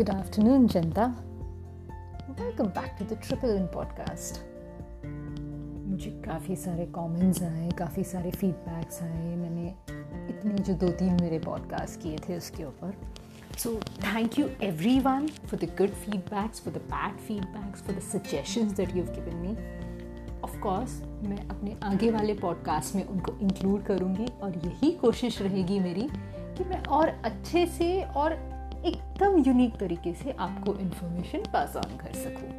Good afternoon, Janata welcome back to the triple in podcast मुझे काफ़ी सारे comments आए काफ़ी सारे फीडबैक्स आए। मैंने इतने जो दो तीन मेरे पॉडकास्ट किए थे उसके ऊपर। So thank you everyone for the good feedbacks for the bad feedbacks for the suggestions that you given me of course मैं अपने आगे वाले पॉडकास्ट में उनको इंक्लूड करूँगी और यही कोशिश रहेगी मेरी कि मैं और अच्छे से और एकदम यूनिक तरीके से आपको इन्फॉर्मेशन पास ऑन कर सकूँ।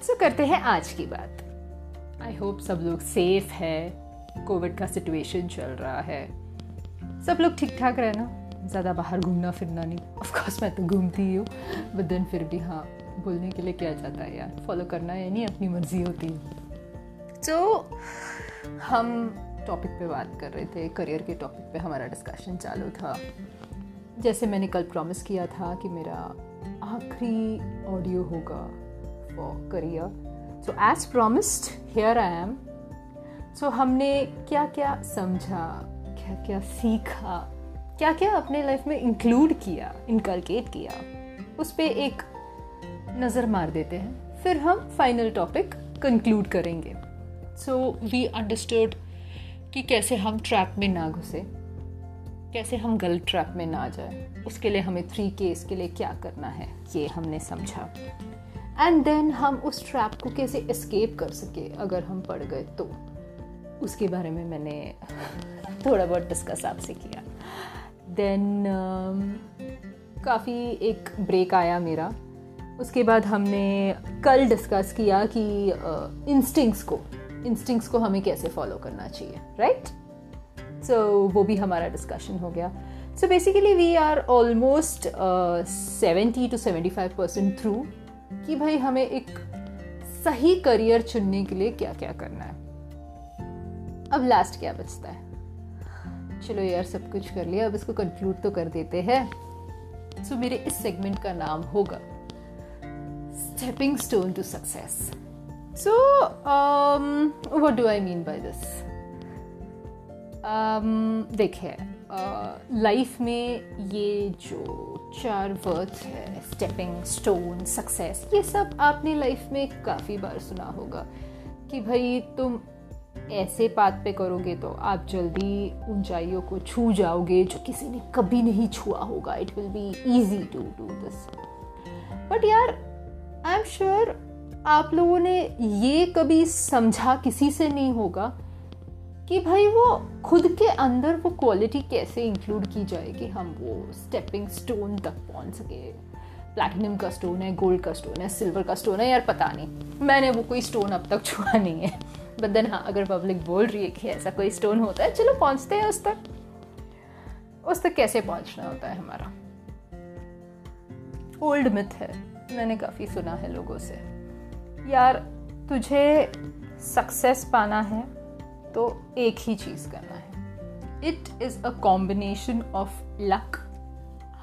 सो so, करते हैं आज की बात। आई होप सब लोग सेफ़ है। कोविड का सिचुएशन चल रहा है। सब लोग ठीक ठाक रहना। ज़्यादा बाहर घूमना फिरना नहीं। ऑफ़ कोर्स मैं तो घूमती ही हूँ। बट देन फिर भी हाँ बोलने के लिए क्या जाता है यार? फॉलो करना नहीं अपनी मर्ज़ी होती है। तो हम टॉपिक पे बात कर रहे थे। करियर के टॉपिक पे हमारा डिस्कशन चालू था। जैसे मैंने कल प्रॉमिस किया था कि मेरा आखिरी ऑडियो होगा for career so as promised here I am so हमने क्या क्या समझा क्या क्या सीखा क्या क्या अपने लाइफ में इंक्लूड किया इनकलकेट किया, उस पर एक नज़र मार देते हैं। फिर हम फाइनल टॉपिक कंक्लूड करेंगे। सो वी अंडरस्टूड कि कैसे हम ट्रैप में ना घुसे। कैसे हम गलत ट्रैप में ना जाए? उसके लिए हमें थ्री केस के लिए क्या करना है? ये हमने समझा। एंड देन हम उस ट्रैप को कैसे एस्केप कर सके अगर हम पड़ गए तो? उसके बारे में मैंने थोड़ा बहुत डिस्कस आपसे किया। देन uh, काफ़ी एक ब्रेक आया मेरा। उसके बाद हमने कल डिस्कस किया कि इंस्टिंक्ट्स uh, को। इंस्टिंक्ट्स को हमें कैसे फॉलो करना चाहिए राइट right? सो वो भी हमारा डिस्कशन हो गया. So basically we are almost seventy two seventy five percent through कि भाई हमें एक सही करियर चुनने के लिए क्या क्या करना है. अब लास्ट क्या बचता है? चलो यार सब कुछ कर लिया. अब इसको कंक्लूड तो कर देते हैं. सो so, मेरे इस सेगमेंट का नाम होगा stepping stone to success so what do I mean by this देखिए लाइफ में ये जो चार वर्ड्स है स्टेपिंग स्टोन सक्सेस ये सब आपने लाइफ में काफ़ी बार सुना होगा कि भाई तुम ऐसे बात पे करोगे तो आप जल्दी ऊंचाइयों को छू जाओगे जो किसी ने कभी नहीं छुआ होगा। It will be easy to do this but यार आई एम श्योर आप लोगों ने ये कभी समझा किसी से नहीं होगा कि भाई वो खुद के अंदर वो क्वालिटी कैसे इंक्लूड की जाए कि हम वो स्टेपिंग स्टोन तक पहुँच सके। प्लैटिनम का स्टोन है गोल्ड का स्टोन है सिल्वर का स्टोन है, यार पता नहीं। मैंने वो कोई स्टोन अब तक छुआ नहीं है। बट देन हाँ अगर पब्लिक बोल रही है कि ऐसा कोई स्टोन होता है, चलो पहुँचते हैं उस तक। उस तक कैसे पहुँचना होता है हमारा? ओल्ड मिथ है। मैंने काफ़ी सुना है लोगों से। यार, तुझे सक्सेस पाना है तो एक ही चीज़ करना है। It is a combination of luck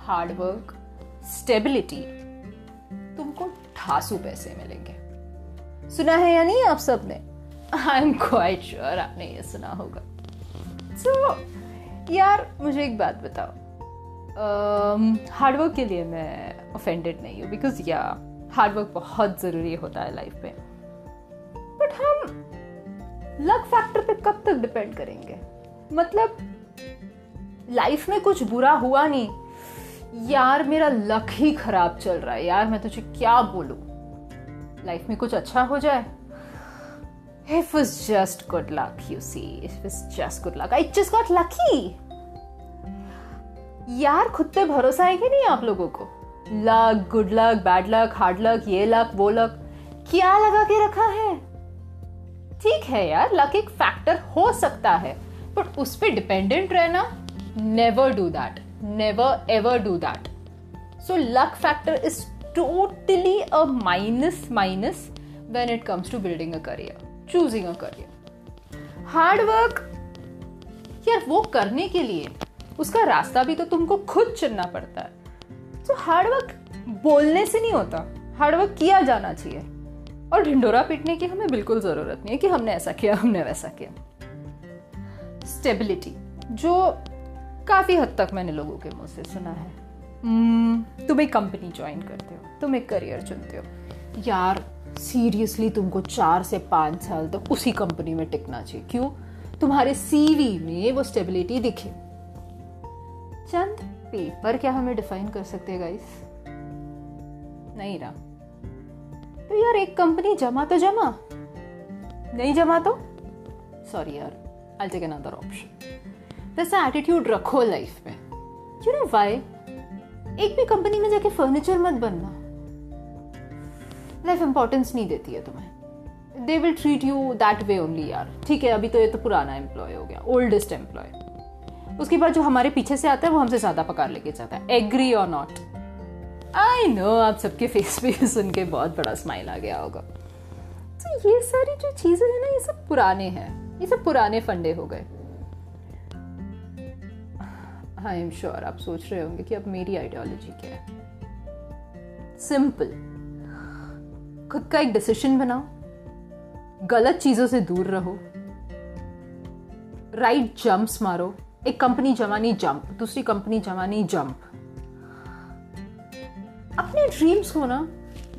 hard work stability तुमको ठासू पैसे मिलेंगे। सुना है या नहीं आप सबने आई एम क्वाइट श्योर आपने ये सुना होगा। सो so, यार मुझे एक बात बताओ। हार्डवर्क um, के लिए मैं ऑफेंडेड नहीं हूँ बिकॉज़ या हार्डवर्क बहुत ज़रूरी होता है लाइफ में। बट हम लक फैक्टर पे कब तक डिपेंड करेंगे? मतलब लाइफ में कुछ बुरा हुआ नहीं। यार मेरा लक ही खराब चल रहा है। यार मैं तुझे क्या बोलूँ? लाइफ में कुछ अच्छा हो जाए? It was just good luck, you see. It was just good luck. I just got lucky. यार खुद पे भरोसा है कि नहीं आप लोगों को? Luck good luck bad luck hard luck ये लक वो लक क्या लगा के रखा है? ठीक है यार लक एक फैक्टर हो सकता है बट उस पर डिपेंडेंट रहना never do that never ever do that so luck factor is totally a minus minus when it comes to building a career choosing a career hard work यार, वो करने के लिए, उसका रास्ता भी तो तुमको खुद चुनना पड़ता है। तो हार्ड वर्क बोलने से नहीं होता हार्ड वर्क किया जाना चाहिए। और ढिंडोरा पीटने की हमें बिल्कुल ज़रूरत नहीं है कि हमने ऐसा किया हमने वैसा किया। स्टेबिलिटी जो काफ़ी हद तक मैंने लोगों के मुँह से सुना है। Hmm, तुम एक कंपनी ज्वाइन करते हो तुम एक करियर चुनते हो। यार सीरियसली तुमको चार से पाँच साल तक उसी कंपनी में टिकना चाहिए। क्यों? तुम्हारे सीवी में वो स्टेबिलिटी दिखे। चंद पेपर क्या हमें डिफाइन कर सकते हैं गाइस नहीं ना तो यार एक कंपनी जमा तो जमा। नहीं जमा तो? सॉरी यार आई टेक अनदर ऑप्शन वैसा एटीट्यूड रखो लाइफ में। यू नो वाई एक भी कंपनी में जाके फर्नीचर मत बनना। लाइफ इंपॉर्टेंस नहीं देती है तुम्हें। They will treat you that way only यार। ठीक है, अभी तो ये तो पुराना एम्प्लॉय हो गया ओल्डेस्ट एम्प्लॉय उसके बाद जो हमारे पीछे से आता है, वो हमसे ज़्यादा पकार लेके जाता है। एग्री और नॉट आई नो आप सबके फेस पे सुन के बहुत बड़ा स्माइल आ गया होगा। तो ये सारी जो चीज़ें हैं ना, ये सब पुराने हैं। ये सब पुराने फंडे हो गए। आई एम श्योर आप सोच रहे होंगे कि अब मेरी आइडियोलॉजी क्या है। सिंपल खुद का एक डिसीज़न बनाओ। गलत चीज़ों से दूर रहो। राइट जंप्स मारो। एक कंपनी जमानी जंप दूसरी कंपनी जमानी जंप अपने ड्रीम्स को ना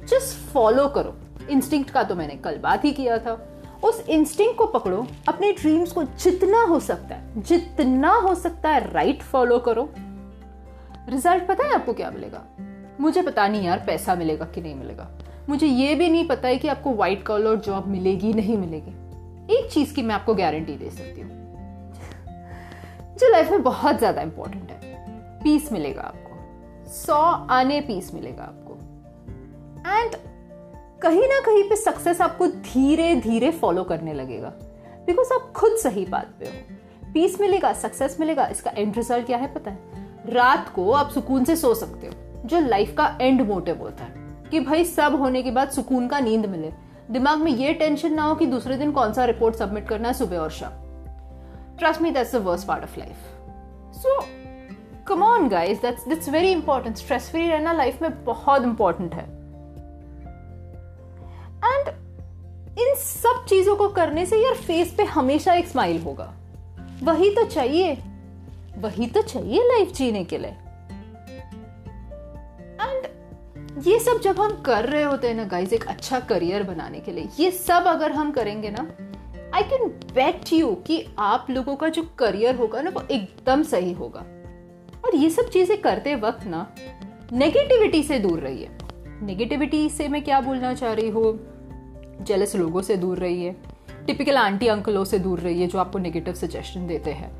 जस्ट फॉलो करो। इंस्टिंक्ट का तो मैंने कल बात ही किया था। उस इंस्टिंक्ट को पकड़ो, अपने ड्रीम्स को जितना हो सकता है, जितना हो सकता है राइट फॉलो करो। रिज़ल्ट पता है आपको क्या मिलेगा? मुझे पता नहीं यार पैसा मिलेगा कि नहीं मिलेगा। मुझे ये भी नहीं पता है कि आपको व्हाइट कॉलर जॉब मिलेगी, नहीं मिलेगी। एक चीज़ की मैं आपको गारंटी दे सकती हूँ। जो लाइफ में बहुत ज़्यादा इंपॉर्टेंट है। पीस मिलेगा आपको। सौ आने पीस मिलेगा आपको। एंड कहीं ना कहीं पे सक्सेस आपको धीरे धीरे फॉलो करने लगेगा। बिकॉज़ आप खुद सही बात पे हो। पीस मिलेगा सक्सेस मिलेगा, इसका एंड रिज़ल्ट क्या है पता है? रात को आप सुकून से सो सकते हो, जो लाइफ का एंड मोटिव होता है। कि भाई सब होने के बाद सुकून का नींद मिले। दिमाग में ये टेंशन ना हो कि दूसरे दिन कौन सा रिपोर्ट सबमिट करना है सुबह और शाम। Trust me that's the worst part of life so come on guys that's that's very important stress free रहना लाइफ में बहुत इंपॉर्टेंट है. एंड इन सब चीज़ों को करने से यार फेस पे हमेशा एक स्माइल होगा. वही तो चाहिए. वही तो चाहिए लाइफ जीने के लिए. एंड ये सब जब हम कर रहे होते हैं ना गाइज़ एक अच्छा करियर बनाने के लिए, ये सब अगर हम करेंगे ना आई कैन बेट यू कि आप लोगों का जो करियर होगा ना, वो एकदम सही होगा. और ये सब चीज़ें करते वक्त ना नेगेटिविटी से दूर रहिए। नेगेटिविटी से मैं क्या बोलना चाह रही हूँ? जेलस लोगों से दूर रहिए। टिपिकल आंटी अंकलों से दूर रहिए जो आपको नेगेटिव सजेशन देते हैं।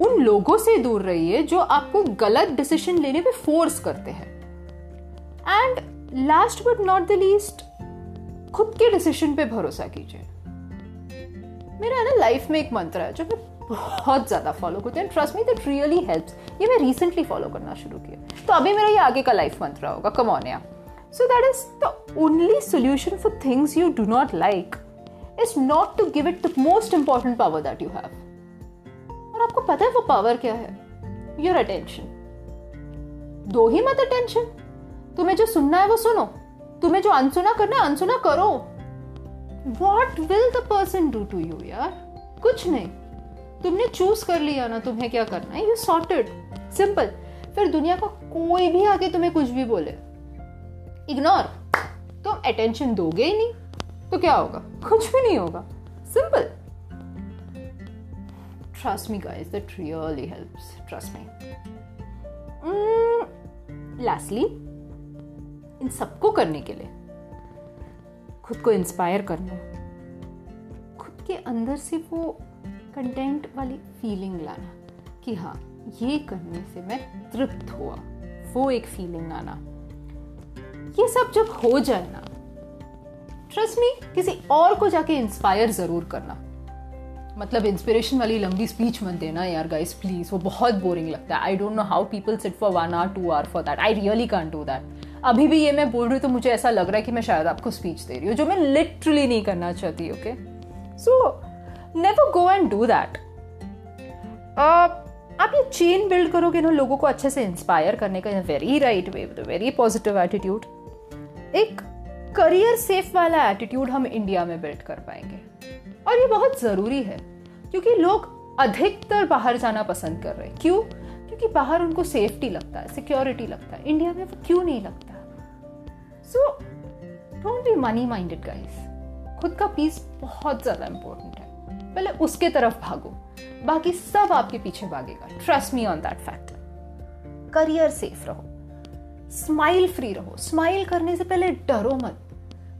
उन लोगों से दूर रहिए जो आपको गलत डिसीज़न लेने पे फोर्स करते हैं। And last but not the least खुद के डिसीज़न पे भरोसा कीजिए। मेरा ना लाइफ में एक मंत्र है, जो मैं बहुत ज़्यादा फॉलो करती हूँ trust me that really helps ये मैं रिसेंटली फॉलो करना शुरू किया। तो अभी मेरा ये आगे का लाइफ मंत्र होगा। कम ऑन या so that is the only solution for things you do not like is not to give it the most important power that you have और आपको पता है वो पावर क्या है? योर अटेंशन दो ही मत अटेंशन तुम्हें जो सुनना है वो सुनो। तुम्हें जो अनसुना करना है, अनसुना करो। What will the person do to you यार? कुछ नहीं। तुमने चूज़ कर लिया ना, तुम्हें क्या करना है? यू सॉर्टेड सिंपल फिर दुनिया का कोई भी आगे तुम्हें कुछ भी बोले। इग्नोर तुम अटेंशन दोगे ही नहीं। तो क्या होगा? कुछ भी नहीं होगा। Simple trust me guys that really helps trust me lastly इन सबको करने के लिए, खुद को इंस्पायर करना। खुद के अंदर से वो कंटेंट वाली फीलिंग लाना, कि हाँ ये करने से मैं तृप्त हुआ, वो एक फीलिंग आना। ये सब जब हो जाए ना ट्रस्ट मी किसी और को जाके इंस्पायर ज़रूर करना। मतलब इंस्पिरेशन वाली लंबी स्पीच मत देना यार गाइस प्लीज़ वो बहुत बोरिंग लगता है। I don't know how people sit for one hour two hour for that I really can't do that अभी भी ये मैं बोल रही हूँ तो मुझे ऐसा लग रहा है कि मैं शायद आपको स्पीच दे रही हूँ, जो मैं लिटरली नहीं करना चाहती okay so never go and do that आप ये चेन बिल्ड करोगे ना, लोगों को अच्छे से इंस्पायर करने का very right way with very positive attitude एक करियर सेफ़ वाला एटीट्यूड हम इंडिया में बिल्ड कर पाएँगे। और ये बहुत ज़रूरी है, क्योंकि लोग अधिकतर बाहर जाना पसंद कर रहे हैं। क्यों? क्योंकि बाहर उनको सेफ्टी लगता है सिक्योरिटी लगता है। इंडिया में वो क्यों नहीं लगता? So don't be money minded guys खुद का पीस बहुत ज़्यादा इंपॉर्टेंट है। पहले उसके तरफ़ भागो। बाकी सब आपके पीछे भागेगा। Trust me on that factor career safe रहो। स्माइल फ्री रहो। स्माइल करने से पहले डरो मत।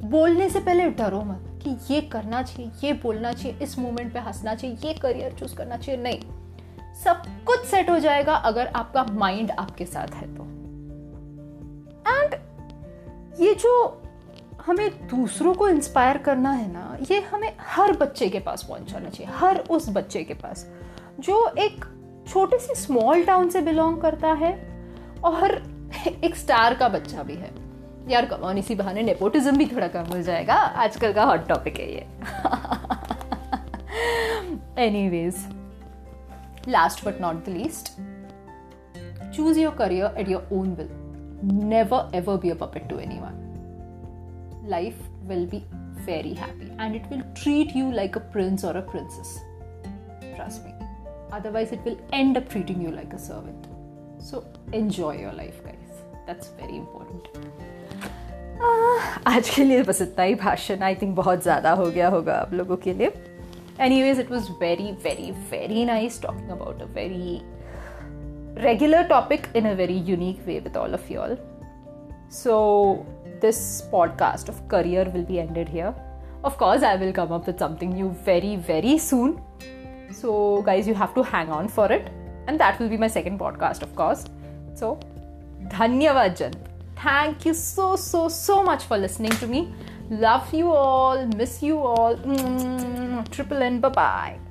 बोलने से पहले डरो मत कि ये करना चाहिए, ये बोलना चाहिए, इस मोमेंट पे हंसना चाहिए, ये करियर चूज़ करना चाहिए। नहीं। सब कुछ सेट हो जाएगा अगर आपका माइंड आपके साथ है तो। एंड ये जो हमें दूसरों को इंस्पायर करना है ना, ये हमें हर बच्चे के पास पहुंचाना चाहिए, हर उस बच्चे के पास, जो एक छोटे से स्मॉल टाउन से बिलोंग करता है और एक स्टार का बच्चा भी है। यार कमान इसी बहाने नेपोटिज्म भी थोड़ा कम हो जाएगा, आजकल का हॉट टॉपिक है ये। Anyways last but not the least choose your career at your own will never ever be a puppet to anyone life will be very happy and it will treat you like a prince or a princess. Trust me. Otherwise, it will end up treating you like a servant. So, enjoy your life, guys. That's very important. आज के लिए बस इतना ही भाषण I think बहुत ज़्यादा हो गया होगा आप लोगों के लिए anyways it was very very very nice talking about a very regular topic in a very unique way with all of y'all. so, this podcast of career will be ended here. Of course, I will come up with something new very, very soon. So, guys, you have to hang on for it. And that will be my second podcast, of course. So, Dhanyavad Jan. Thank you so, so, so much for listening to me. Love you all. Miss you all. Triple N. Bye bye.